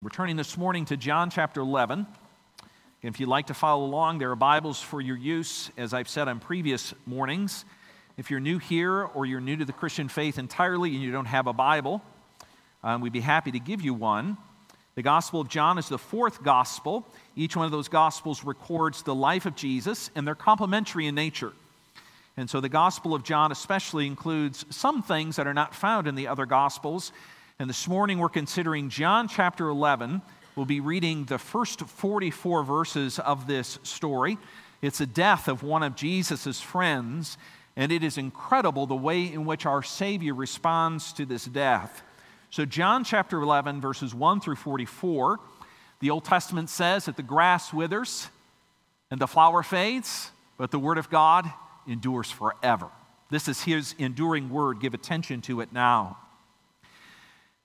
We're turning this morning to John chapter 11. And if you'd like to follow along, there are Bibles for your use, as I've said on previous mornings. If you're new here or you're new to the Christian faith entirely and you don't have a Bible, um, we'd be happy to give you one. The Gospel of John is the fourth Gospel. Each one of those Gospels records the life of Jesus, and they're complementary in nature. And so the Gospel of John especially includes some things that are not found in the other Gospels and this morning we're considering John chapter 11. We'll be reading the first 44 verses of this story. It's the death of one of Jesus' friends, and it is incredible the way in which our Savior responds to this death. So, John chapter 11, verses 1 through 44, the Old Testament says that the grass withers and the flower fades, but the Word of God endures forever. This is His enduring Word. Give attention to it now.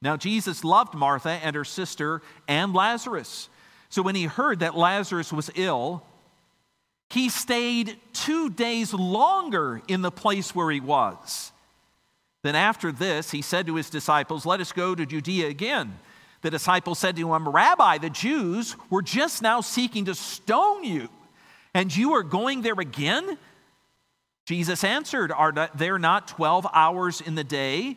Now, Jesus loved Martha and her sister and Lazarus. So when he heard that Lazarus was ill, he stayed two days longer in the place where he was. Then after this, he said to his disciples, Let us go to Judea again. The disciples said to him, Rabbi, the Jews were just now seeking to stone you, and you are going there again? Jesus answered, Are there not 12 hours in the day?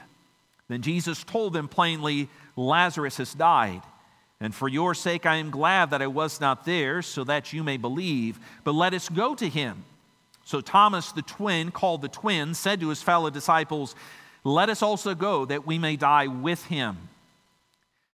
Then Jesus told them plainly, Lazarus has died. And for your sake I am glad that I was not there, so that you may believe. But let us go to him. So Thomas the twin, called the twin, said to his fellow disciples, Let us also go, that we may die with him.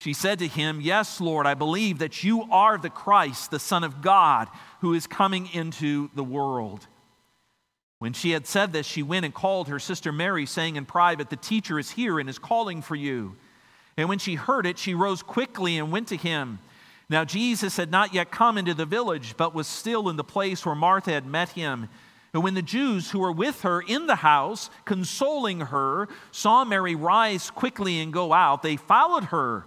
She said to him, Yes, Lord, I believe that you are the Christ, the Son of God who is coming into the world. When she had said this, she went and called her sister Mary, saying in private, The teacher is here and is calling for you. And when she heard it, she rose quickly and went to him. Now, Jesus had not yet come into the village, but was still in the place where Martha had met him. And when the Jews who were with her in the house, consoling her, saw Mary rise quickly and go out, they followed her,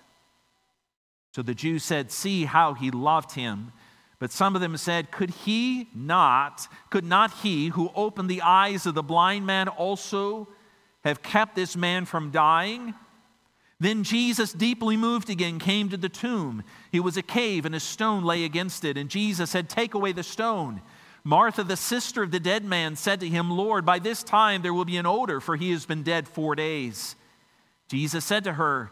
So the Jews said, See how he loved him. But some of them said, Could he not, could not he who opened the eyes of the blind man also have kept this man from dying? Then Jesus, deeply moved again, came to the tomb. It was a cave, and a stone lay against it. And Jesus said, Take away the stone. Martha, the sister of the dead man, said to him, Lord, by this time there will be an odor, for he has been dead four days. Jesus said to her,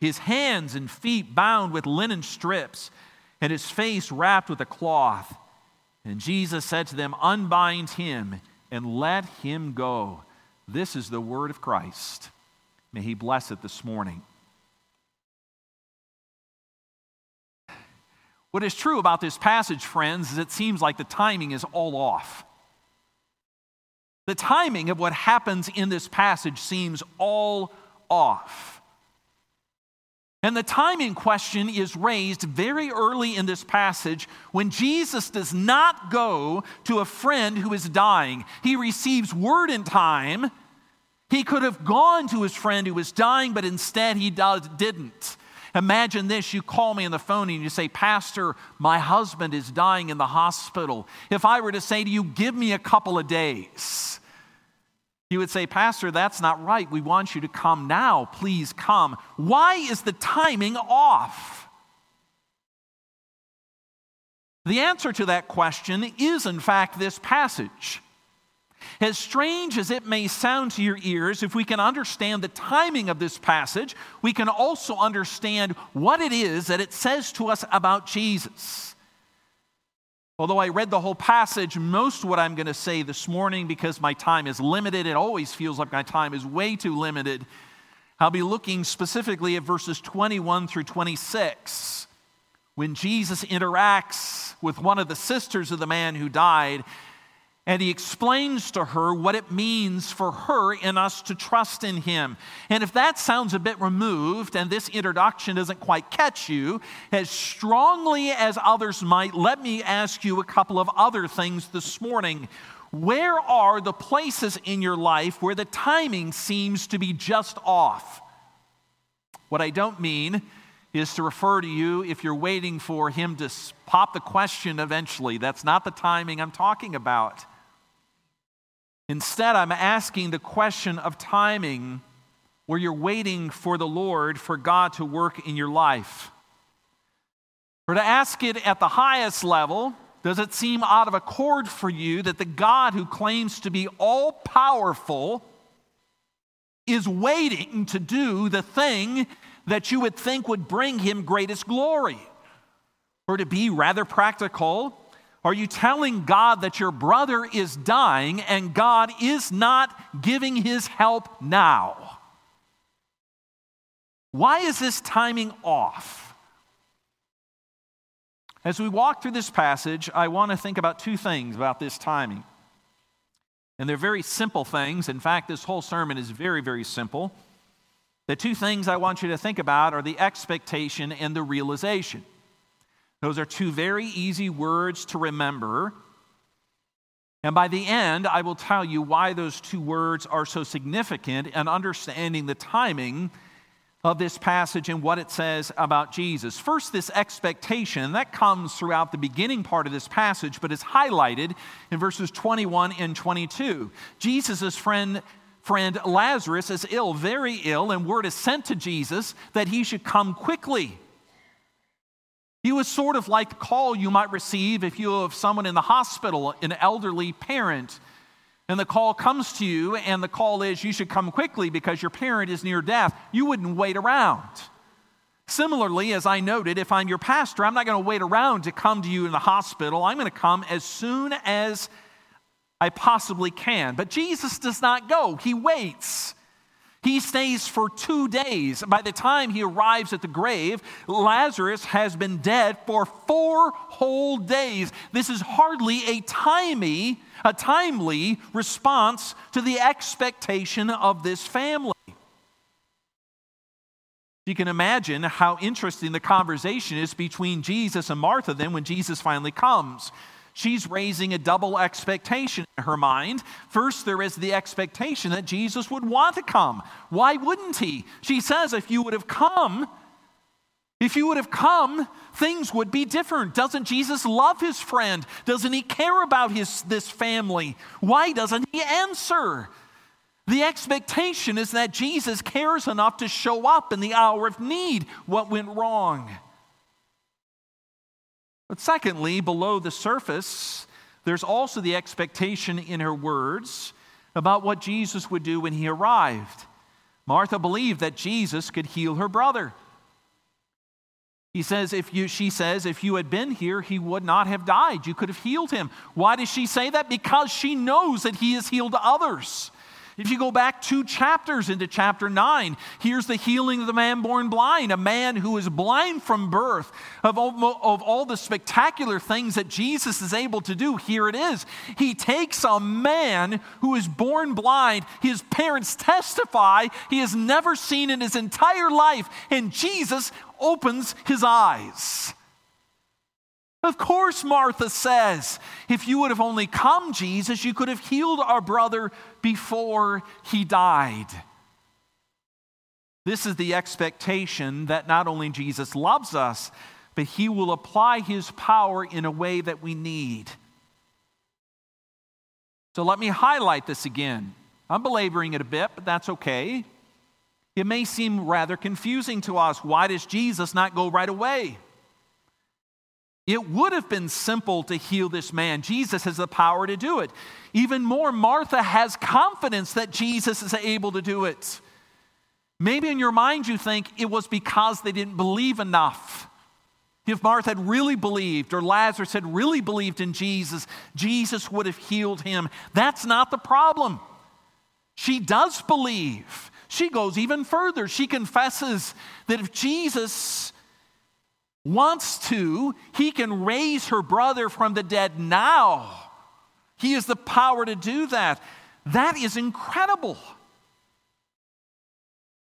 his hands and feet bound with linen strips, and his face wrapped with a cloth. And Jesus said to them, Unbind him and let him go. This is the word of Christ. May he bless it this morning. What is true about this passage, friends, is it seems like the timing is all off. The timing of what happens in this passage seems all off. And the timing question is raised very early in this passage when Jesus does not go to a friend who is dying. He receives word in time. He could have gone to his friend who was dying, but instead he didn't. Imagine this you call me on the phone and you say, Pastor, my husband is dying in the hospital. If I were to say to you, Give me a couple of days, you would say, Pastor, that's not right. We want you to come now. Please come. Why is the timing off? The answer to that question is, in fact, this passage. As strange as it may sound to your ears, if we can understand the timing of this passage, we can also understand what it is that it says to us about Jesus. Although I read the whole passage, most of what I'm going to say this morning, because my time is limited, it always feels like my time is way too limited. I'll be looking specifically at verses 21 through 26 when Jesus interacts with one of the sisters of the man who died and he explains to her what it means for her and us to trust in him. And if that sounds a bit removed and this introduction doesn't quite catch you as strongly as others might, let me ask you a couple of other things this morning. Where are the places in your life where the timing seems to be just off? What I don't mean is to refer to you if you're waiting for him to pop the question eventually. That's not the timing I'm talking about. Instead, I'm asking the question of timing where you're waiting for the Lord, for God to work in your life. Or to ask it at the highest level, does it seem out of accord for you that the God who claims to be all powerful is waiting to do the thing that you would think would bring him greatest glory? Or to be rather practical, are you telling God that your brother is dying and God is not giving his help now? Why is this timing off? As we walk through this passage, I want to think about two things about this timing. And they're very simple things. In fact, this whole sermon is very, very simple. The two things I want you to think about are the expectation and the realization. Those are two very easy words to remember. And by the end, I will tell you why those two words are so significant and understanding the timing of this passage and what it says about Jesus. First, this expectation that comes throughout the beginning part of this passage, but is highlighted in verses 21 and 22. Jesus' friend friend Lazarus is ill, very ill, and word is sent to Jesus that he should come quickly. He was sort of like the call you might receive if you have someone in the hospital, an elderly parent, and the call comes to you, and the call is you should come quickly because your parent is near death. You wouldn't wait around. Similarly, as I noted, if I'm your pastor, I'm not going to wait around to come to you in the hospital. I'm going to come as soon as I possibly can. But Jesus does not go, He waits. He stays for two days. By the time he arrives at the grave, Lazarus has been dead for four whole days. This is hardly a timely, a timely response to the expectation of this family. You can imagine how interesting the conversation is between Jesus and Martha then when Jesus finally comes. She's raising a double expectation in her mind. First, there is the expectation that Jesus would want to come. Why wouldn't he? She says, if you would have come, if you would have come, things would be different. Doesn't Jesus love his friend? Doesn't he care about his, this family? Why doesn't he answer? The expectation is that Jesus cares enough to show up in the hour of need. What went wrong? But secondly, below the surface, there's also the expectation in her words about what Jesus would do when he arrived. Martha believed that Jesus could heal her brother. He says, if you, she says, if you had been here, he would not have died. You could have healed him. Why does she say that? Because she knows that he has healed others. If you go back two chapters into chapter 9, here's the healing of the man born blind, a man who is blind from birth. Of all, of all the spectacular things that Jesus is able to do, here it is. He takes a man who is born blind, his parents testify he has never seen in his entire life, and Jesus opens his eyes. Of course, Martha says, if you would have only come, Jesus, you could have healed our brother before he died. This is the expectation that not only Jesus loves us, but he will apply his power in a way that we need. So let me highlight this again. I'm belaboring it a bit, but that's okay. It may seem rather confusing to us. Why does Jesus not go right away? It would have been simple to heal this man. Jesus has the power to do it. Even more, Martha has confidence that Jesus is able to do it. Maybe in your mind you think it was because they didn't believe enough. If Martha had really believed, or Lazarus had really believed in Jesus, Jesus would have healed him. That's not the problem. She does believe. She goes even further. She confesses that if Jesus wants to, he can raise her brother from the dead now. He has the power to do that. That is incredible.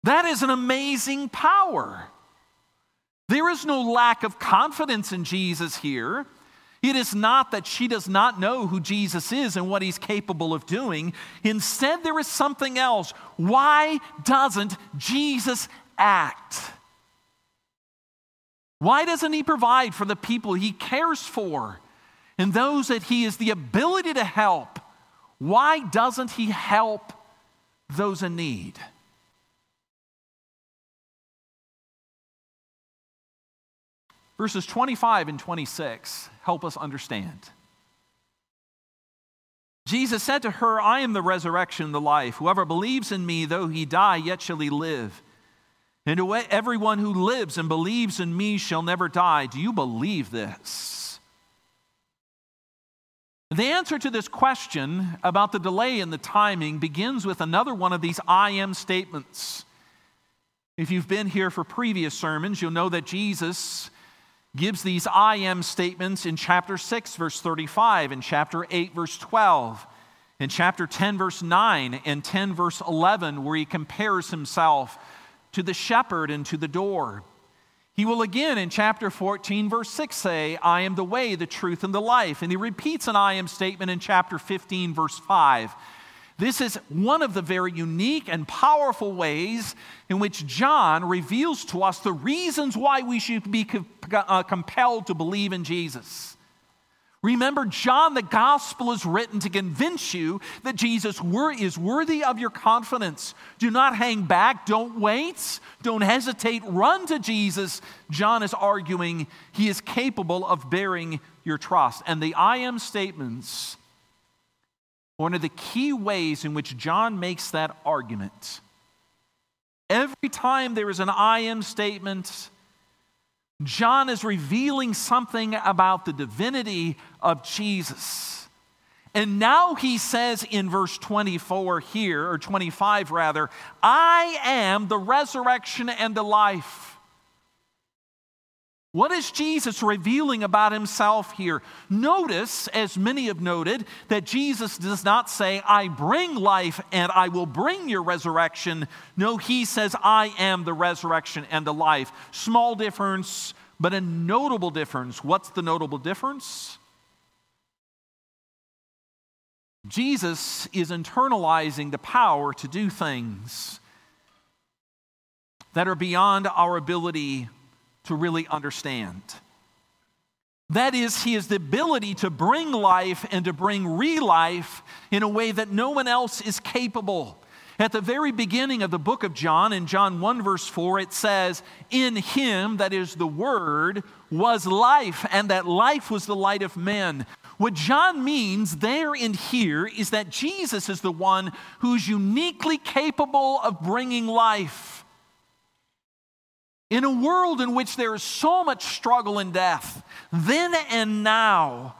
That is an amazing power. There is no lack of confidence in Jesus here. It is not that she does not know who Jesus is and what he's capable of doing. Instead, there is something else. Why doesn't Jesus act? Why doesn't he provide for the people he cares for and those that he has the ability to help? Why doesn't he help those in need? Verses 25 and 26 help us understand. Jesus said to her, I am the resurrection and the life. Whoever believes in me, though he die, yet shall he live. And everyone who lives and believes in me shall never die. Do you believe this? The answer to this question about the delay in the timing begins with another one of these I am statements. If you've been here for previous sermons, you'll know that Jesus gives these I am statements in chapter 6, verse 35, in chapter 8, verse 12, in chapter 10, verse 9, and 10, verse 11, where he compares himself to the shepherd and to the door. He will again in chapter 14, verse 6 say, I am the way, the truth, and the life. And he repeats an I am statement in chapter 15, verse 5. This is one of the very unique and powerful ways in which John reveals to us the reasons why we should be uh, compelled to believe in Jesus. Remember, John, the gospel is written to convince you that Jesus is worthy of your confidence. Do not hang back. Don't wait. Don't hesitate. Run to Jesus. John is arguing he is capable of bearing your trust. And the I am statements, one of the key ways in which John makes that argument. Every time there is an I am statement, John is revealing something about the divinity of Jesus. And now he says in verse 24 here, or 25 rather, I am the resurrection and the life. What is Jesus revealing about himself here? Notice, as many have noted, that Jesus does not say, I bring life and I will bring your resurrection. No, he says, I am the resurrection and the life. Small difference, but a notable difference. What's the notable difference? Jesus is internalizing the power to do things that are beyond our ability to really understand. That is, he has the ability to bring life and to bring real life in a way that no one else is capable. At the very beginning of the book of John, in John 1, verse 4, it says, In him, that is the Word, was life, and that life was the light of men. What John means there and here is that Jesus is the one who's uniquely capable of bringing life. In a world in which there is so much struggle and death, then and now,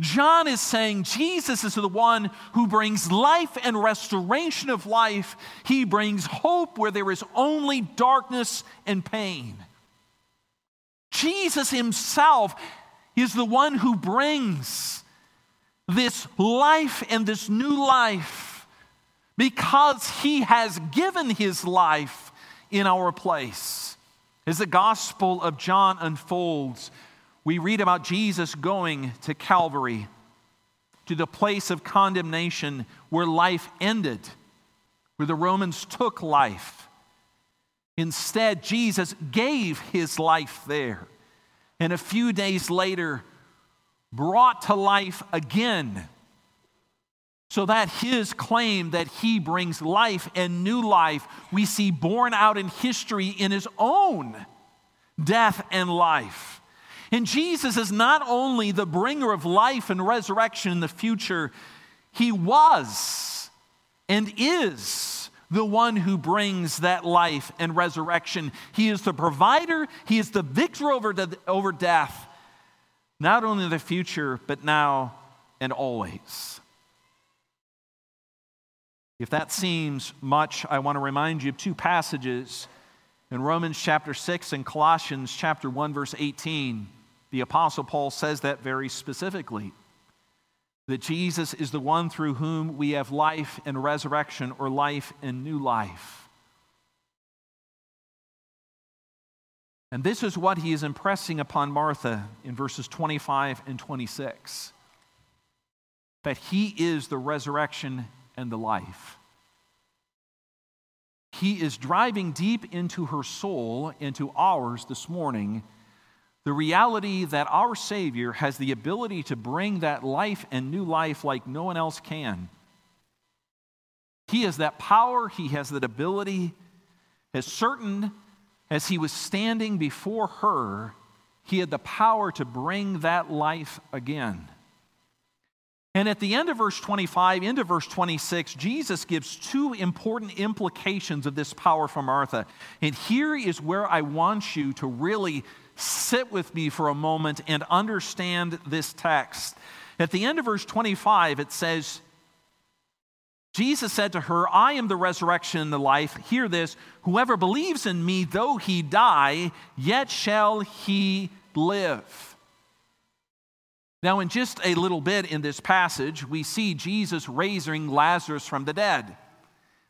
John is saying Jesus is the one who brings life and restoration of life. He brings hope where there is only darkness and pain. Jesus himself is the one who brings this life and this new life because he has given his life in our place. As the Gospel of John unfolds, we read about Jesus going to Calvary, to the place of condemnation where life ended, where the Romans took life. Instead, Jesus gave his life there. And a few days later, brought to life again so that his claim that he brings life and new life we see borne out in history in his own death and life. And Jesus is not only the bringer of life and resurrection in the future, he was and is the one who brings that life and resurrection. He is the provider, he is the victor over, over death, not only in the future, but now and always. If that seems much, I want to remind you of two passages in Romans chapter 6 and Colossians chapter 1 verse 18. The apostle Paul says that very specifically that Jesus is the one through whom we have life and resurrection or life and new life. And this is what he is impressing upon Martha in verses 25 and 26 that he is the resurrection and the life. He is driving deep into her soul, into ours this morning, the reality that our Savior has the ability to bring that life and new life like no one else can. He has that power, He has that ability. As certain as He was standing before her, He had the power to bring that life again. And at the end of verse 25, into verse 26, Jesus gives two important implications of this power from Martha. And here is where I want you to really sit with me for a moment and understand this text. At the end of verse 25, it says, Jesus said to her, I am the resurrection and the life. Hear this whoever believes in me, though he die, yet shall he live. Now, in just a little bit in this passage, we see Jesus raising Lazarus from the dead.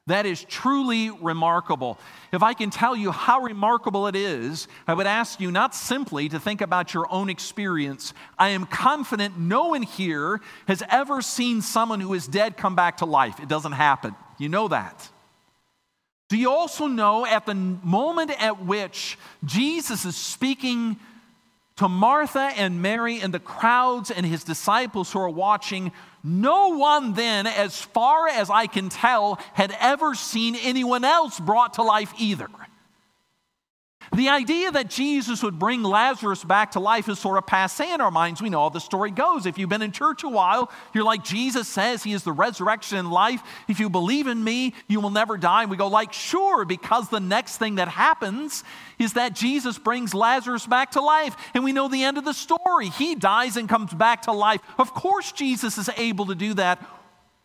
That is truly remarkable. If I can tell you how remarkable it is, I would ask you not simply to think about your own experience. I am confident no one here has ever seen someone who is dead come back to life. It doesn't happen. You know that. Do you also know at the moment at which Jesus is speaking to Martha and Mary and the crowds and his disciples who are watching, no one then, as far as I can tell, had ever seen anyone else brought to life either. The idea that Jesus would bring Lazarus back to life is sort of passe in our minds. We know how the story goes. If you've been in church a while, you're like, Jesus says he is the resurrection and life. If you believe in me, you will never die. And we go, like, sure, because the next thing that happens is that Jesus brings Lazarus back to life. And we know the end of the story. He dies and comes back to life. Of course, Jesus is able to do that.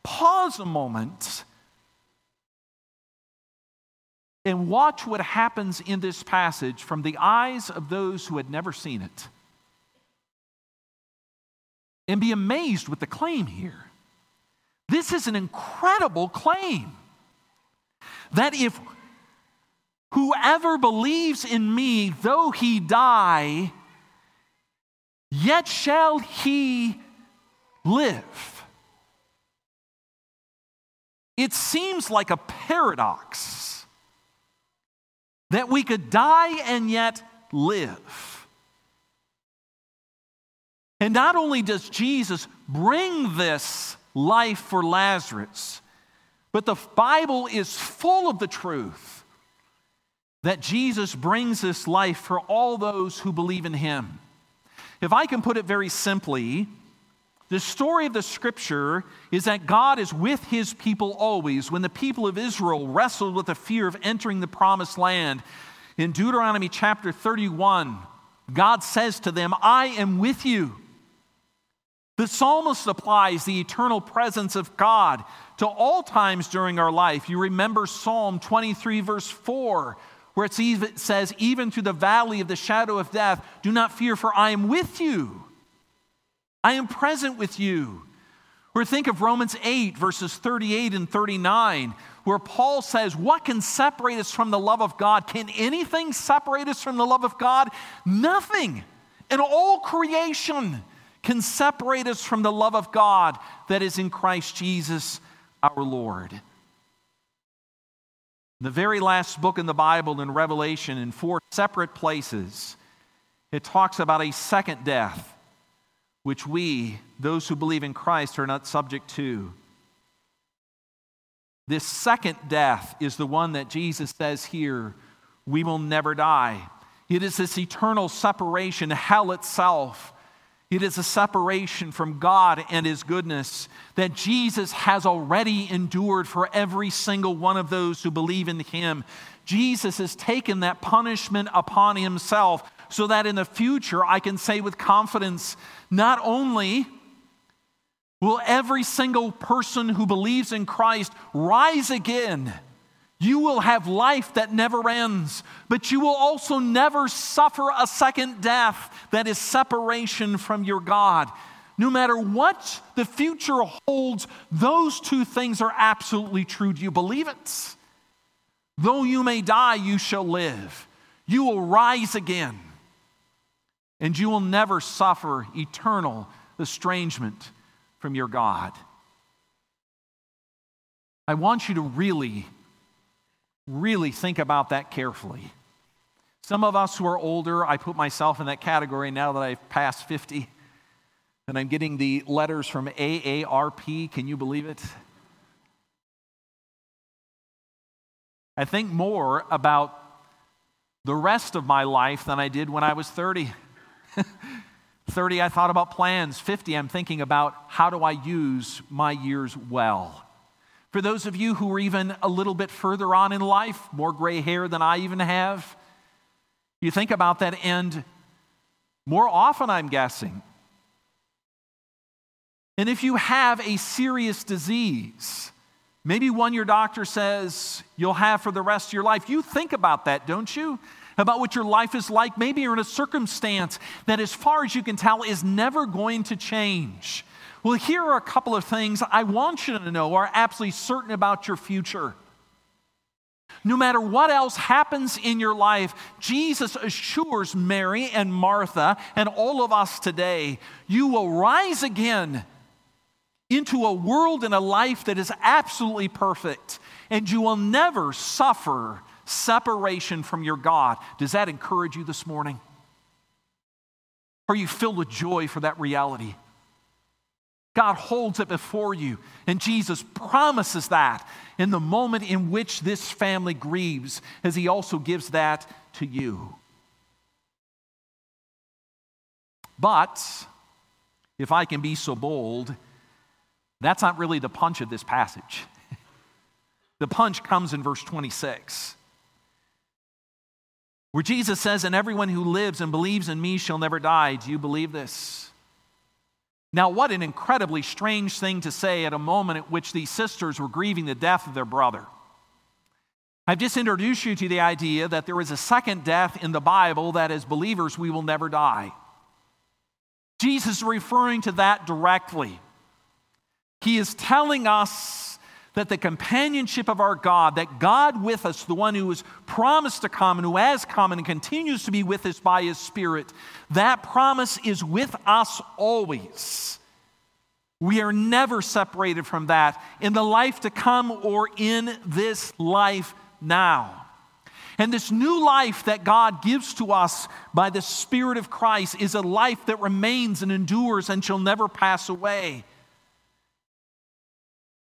Pause a moment and watch what happens in this passage from the eyes of those who had never seen it. And be amazed with the claim here. This is an incredible claim that if whoever believes in me, though he die, yet shall he live. It seems like a paradox that we could die and yet live. And not only does Jesus bring this life for Lazarus, but the Bible is full of the truth that Jesus brings this life for all those who believe in him. If I can put it very simply, the story of the scripture is that God is with his people always. When the people of Israel wrestled with the fear of entering the promised land, in Deuteronomy chapter 31, God says to them, I am with you. The psalmist applies the eternal presence of God to all times during our life. You remember Psalm 23, verse 4, where it says, Even through the valley of the shadow of death, do not fear, for I am with you. I am present with you. Or think of Romans 8, verses 38 and 39, where Paul says, What can separate us from the love of God? Can anything separate us from the love of God? Nothing. In all creation can separate us from the love of God that is in Christ Jesus our Lord. The very last book in the Bible, in Revelation, in four separate places, it talks about a second death, which we, those who believe in Christ, are not subject to. This second death is the one that Jesus says here we will never die. It is this eternal separation, hell itself it is a separation from God and His goodness that Jesus has already endured for every single one of those who believe in Him. Jesus has taken that punishment upon Himself so that in the future I can say with confidence not only will every single person who believes in Christ rise again you will have life that never ends, but you will also never suffer a second death that is separation from your God. No matter what the future holds, those two things are absolutely true. Do you believe it? Though you may die, you shall live. You will rise again, and you will never suffer eternal estrangement from your God. I want you to really really think about that carefully. Some of us who are older, I put myself in that category now that I've passed 50, and I'm getting the letters from AARP. Can you believe it? I think more about the rest of my life than I did when I was 30. 30, I thought about plans. 50, I'm thinking about how do I use my years well. For those of you who are even a little bit further on in life, more gray hair than I even have, you think about that end more often, I'm guessing. And if you have a serious disease, maybe one your doctor says you'll have for the rest of your life, you think about that, don't you? About what your life is like. Maybe you're in a circumstance that, as far as you can tell, is never going to change. Well, here are a couple of things I want you to know are absolutely certain about your future. No matter what else happens in your life, Jesus assures Mary and Martha and all of us today you will rise again into a world and a life that is absolutely perfect, and you will never suffer separation from your God. Does that encourage you this morning? Are you filled with joy for that reality? God holds it before you. And Jesus promises that in the moment in which this family grieves, as He also gives that to you. But, if I can be so bold, that's not really the punch of this passage. the punch comes in verse 26, where Jesus says, And everyone who lives and believes in me shall never die. Do you believe this? Now, what an incredibly strange thing to say at a moment at which these sisters were grieving the death of their brother. I've just introduced you to the idea that there is a second death in the Bible that as believers we will never die. Jesus is referring to that directly. He is telling us that the companionship of our God, that God with us, the one who was promised to come and who has come and continues to be with us by his Spirit, that promise is with us always. We are never separated from that in the life to come or in this life now. And this new life that God gives to us by the Spirit of Christ is a life that remains and endures and shall never pass away.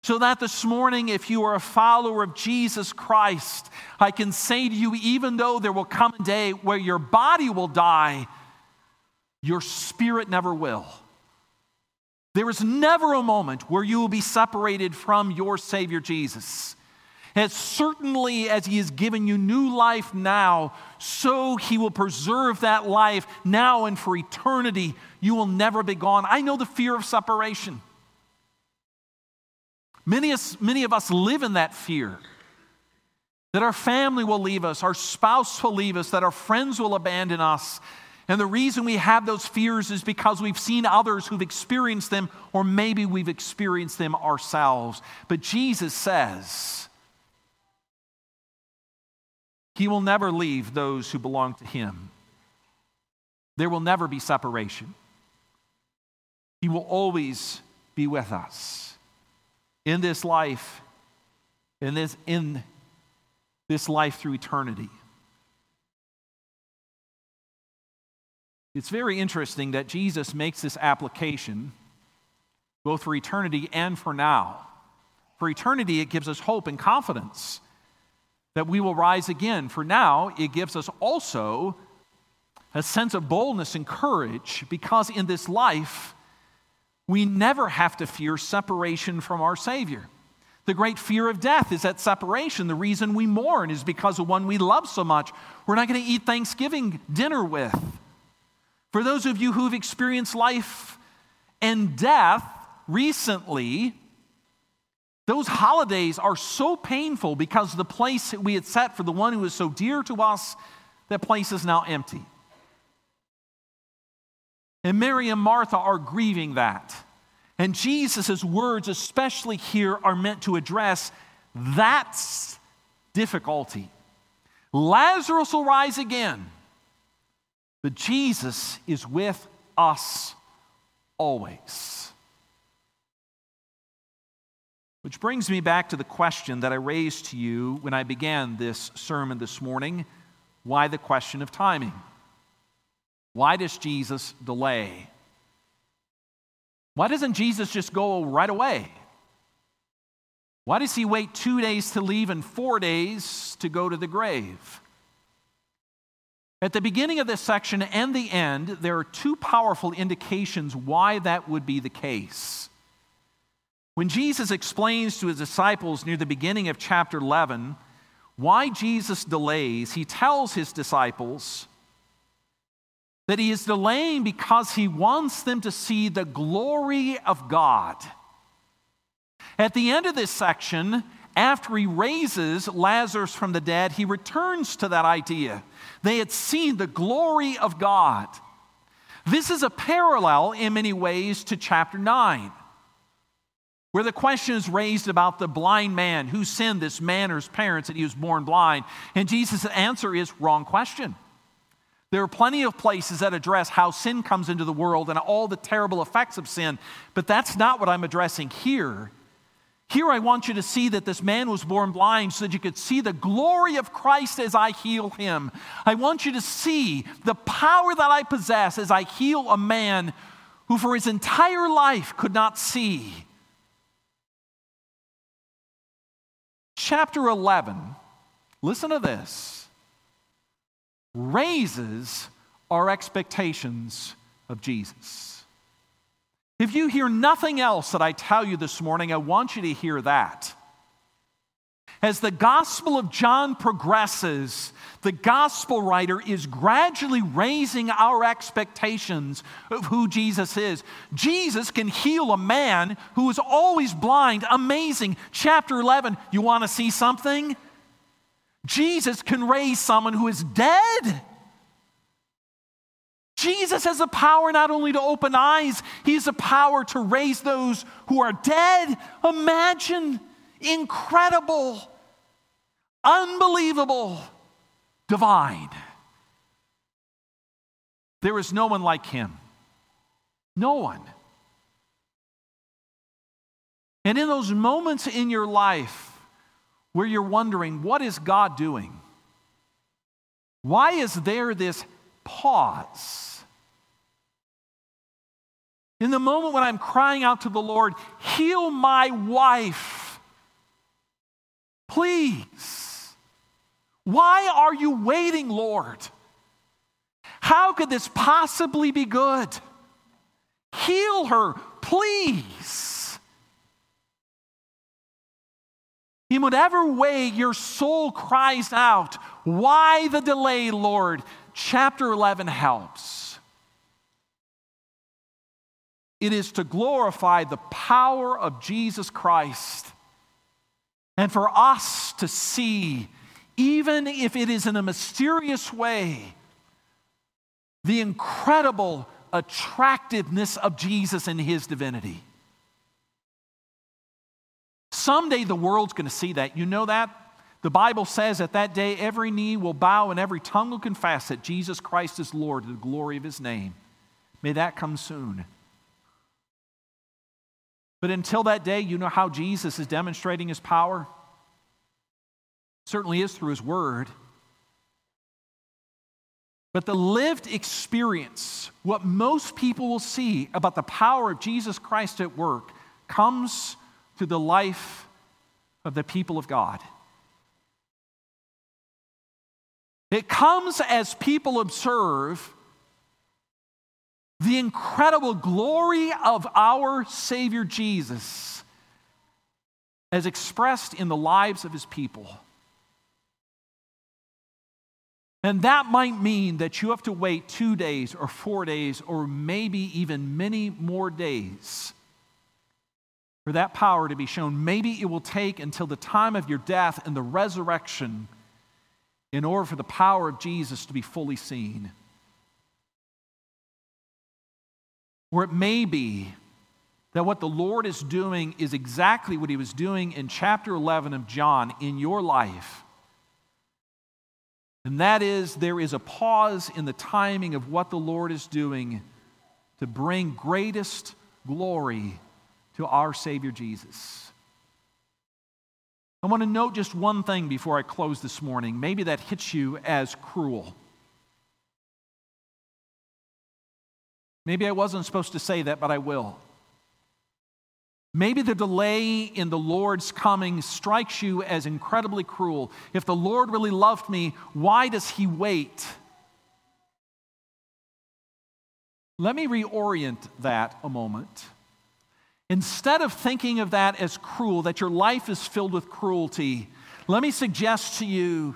So that this morning, if you are a follower of Jesus Christ, I can say to you, even though there will come a day where your body will die, your spirit never will. There is never a moment where you will be separated from your Savior Jesus. As certainly as He has given you new life now, so He will preserve that life now and for eternity. You will never be gone. I know the fear of separation. Many, many of us live in that fear that our family will leave us, our spouse will leave us, that our friends will abandon us, and the reason we have those fears is because we've seen others who've experienced them, or maybe we've experienced them ourselves. But Jesus says, He will never leave those who belong to Him. There will never be separation. He will always be with us in this life, in this, in this life through eternity. It's very interesting that Jesus makes this application both for eternity and for now. For eternity, it gives us hope and confidence that we will rise again. For now, it gives us also a sense of boldness and courage because in this life, we never have to fear separation from our Savior. The great fear of death is that separation. The reason we mourn is because of one we love so much. We're not going to eat Thanksgiving dinner with. For those of you who've experienced life and death recently, those holidays are so painful because the place we had set for the one who is so dear to us, that place is now empty. And Mary and Martha are grieving that. And Jesus' words, especially here, are meant to address that difficulty. Lazarus will rise again. But Jesus is with us always. Which brings me back to the question that I raised to you when I began this sermon this morning why the question of timing? Why does Jesus delay? Why doesn't Jesus just go right away? Why does he wait two days to leave and four days to go to the grave? At the beginning of this section and the end, there are two powerful indications why that would be the case. When Jesus explains to his disciples near the beginning of chapter 11 why Jesus delays, he tells his disciples that he is delaying because he wants them to see the glory of God. At the end of this section, after he raises Lazarus from the dead, he returns to that idea. They had seen the glory of God. This is a parallel in many ways to chapter 9, where the question is raised about the blind man who sinned, this man or his parents, that he was born blind. And Jesus' answer is wrong question. There are plenty of places that address how sin comes into the world and all the terrible effects of sin, but that's not what I'm addressing here. Here, I want you to see that this man was born blind so that you could see the glory of Christ as I heal him. I want you to see the power that I possess as I heal a man who, for his entire life, could not see. Chapter 11, listen to this, raises our expectations of Jesus. If you hear nothing else that I tell you this morning, I want you to hear that. As the Gospel of John progresses, the Gospel writer is gradually raising our expectations of who Jesus is. Jesus can heal a man who is always blind. Amazing. Chapter 11, you want to see something? Jesus can raise someone who is dead. Jesus has the power not only to open eyes, he has the power to raise those who are dead. Imagine incredible, unbelievable, divine. There is no one like him. No one. And in those moments in your life where you're wondering, what is God doing? Why is there this pause? In the moment when I'm crying out to the Lord, heal my wife, please. Why are you waiting, Lord? How could this possibly be good? Heal her, please. In whatever way your soul cries out, Why the delay, Lord? Chapter 11 helps. It is to glorify the power of Jesus Christ and for us to see, even if it is in a mysterious way, the incredible attractiveness of Jesus and his divinity. Someday the world's going to see that. You know that? The Bible says at that day every knee will bow and every tongue will confess that Jesus Christ is Lord to the glory of his name. May that come soon. But until that day, you know how Jesus is demonstrating his power? Certainly is through his word. But the lived experience, what most people will see about the power of Jesus Christ at work, comes through the life of the people of God. It comes as people observe the incredible glory of our Savior Jesus as expressed in the lives of his people. And that might mean that you have to wait two days or four days or maybe even many more days for that power to be shown. Maybe it will take until the time of your death and the resurrection in order for the power of Jesus to be fully seen. Or it may be that what the Lord is doing is exactly what he was doing in chapter 11 of John in your life and that is, there is a pause in the timing of what the Lord is doing to bring greatest glory to our Savior Jesus. I want to note just one thing before I close this morning. Maybe that hits you as cruel. Maybe I wasn't supposed to say that, but I will. Maybe the delay in the Lord's coming strikes you as incredibly cruel. If the Lord really loved me, why does he wait? Let me reorient that a moment. Instead of thinking of that as cruel, that your life is filled with cruelty, let me suggest to you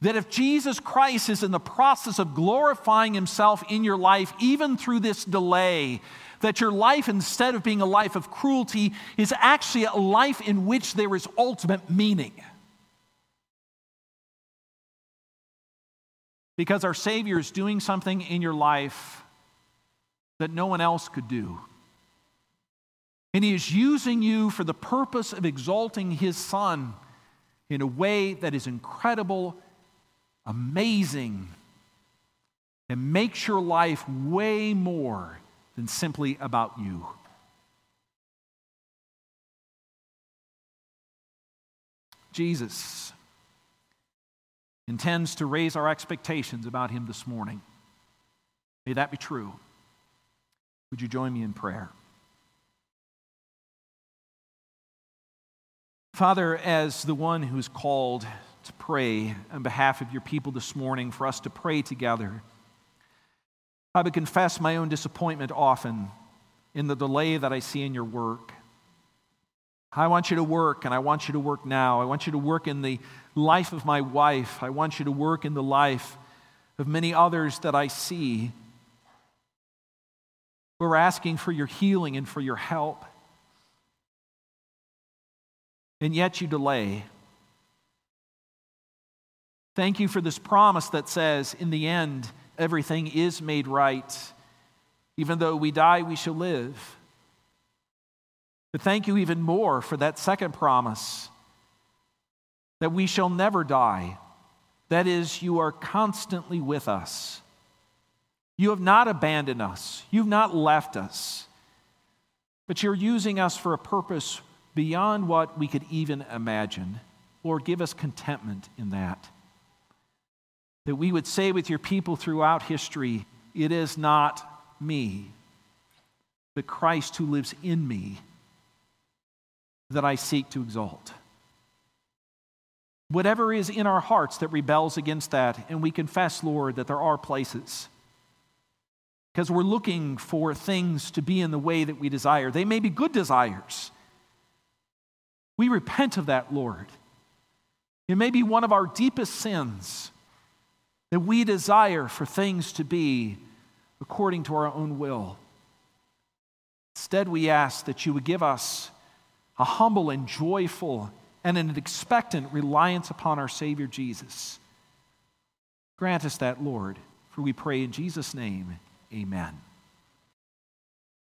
that if Jesus Christ is in the process of glorifying himself in your life, even through this delay, that your life, instead of being a life of cruelty, is actually a life in which there is ultimate meaning. Because our Savior is doing something in your life that no one else could do. And He is using you for the purpose of exalting His Son in a way that is incredible, amazing, and makes your life way more than simply about you. Jesus intends to raise our expectations about him this morning. May that be true. Would you join me in prayer? Father, as the one who is called to pray on behalf of your people this morning, for us to pray together, I would confess my own disappointment often in the delay that I see in your work. I want you to work, and I want you to work now. I want you to work in the life of my wife. I want you to work in the life of many others that I see. We're asking for your healing and for your help. And yet you delay. Thank you for this promise that says, in the end, everything is made right. Even though we die, we shall live. But thank you even more for that second promise that we shall never die. That is, you are constantly with us. You have not abandoned us, you've not left us, but you're using us for a purpose beyond what we could even imagine. Lord, give us contentment in that. That we would say with your people throughout history, it is not me, but Christ who lives in me that I seek to exalt. Whatever is in our hearts that rebels against that, and we confess, Lord, that there are places. Because we're looking for things to be in the way that we desire. They may be good desires. We repent of that, Lord. It may be one of our deepest sins that we desire for things to be according to our own will. Instead, we ask that you would give us a humble and joyful and an expectant reliance upon our Savior Jesus. Grant us that, Lord, for we pray in Jesus' name, amen.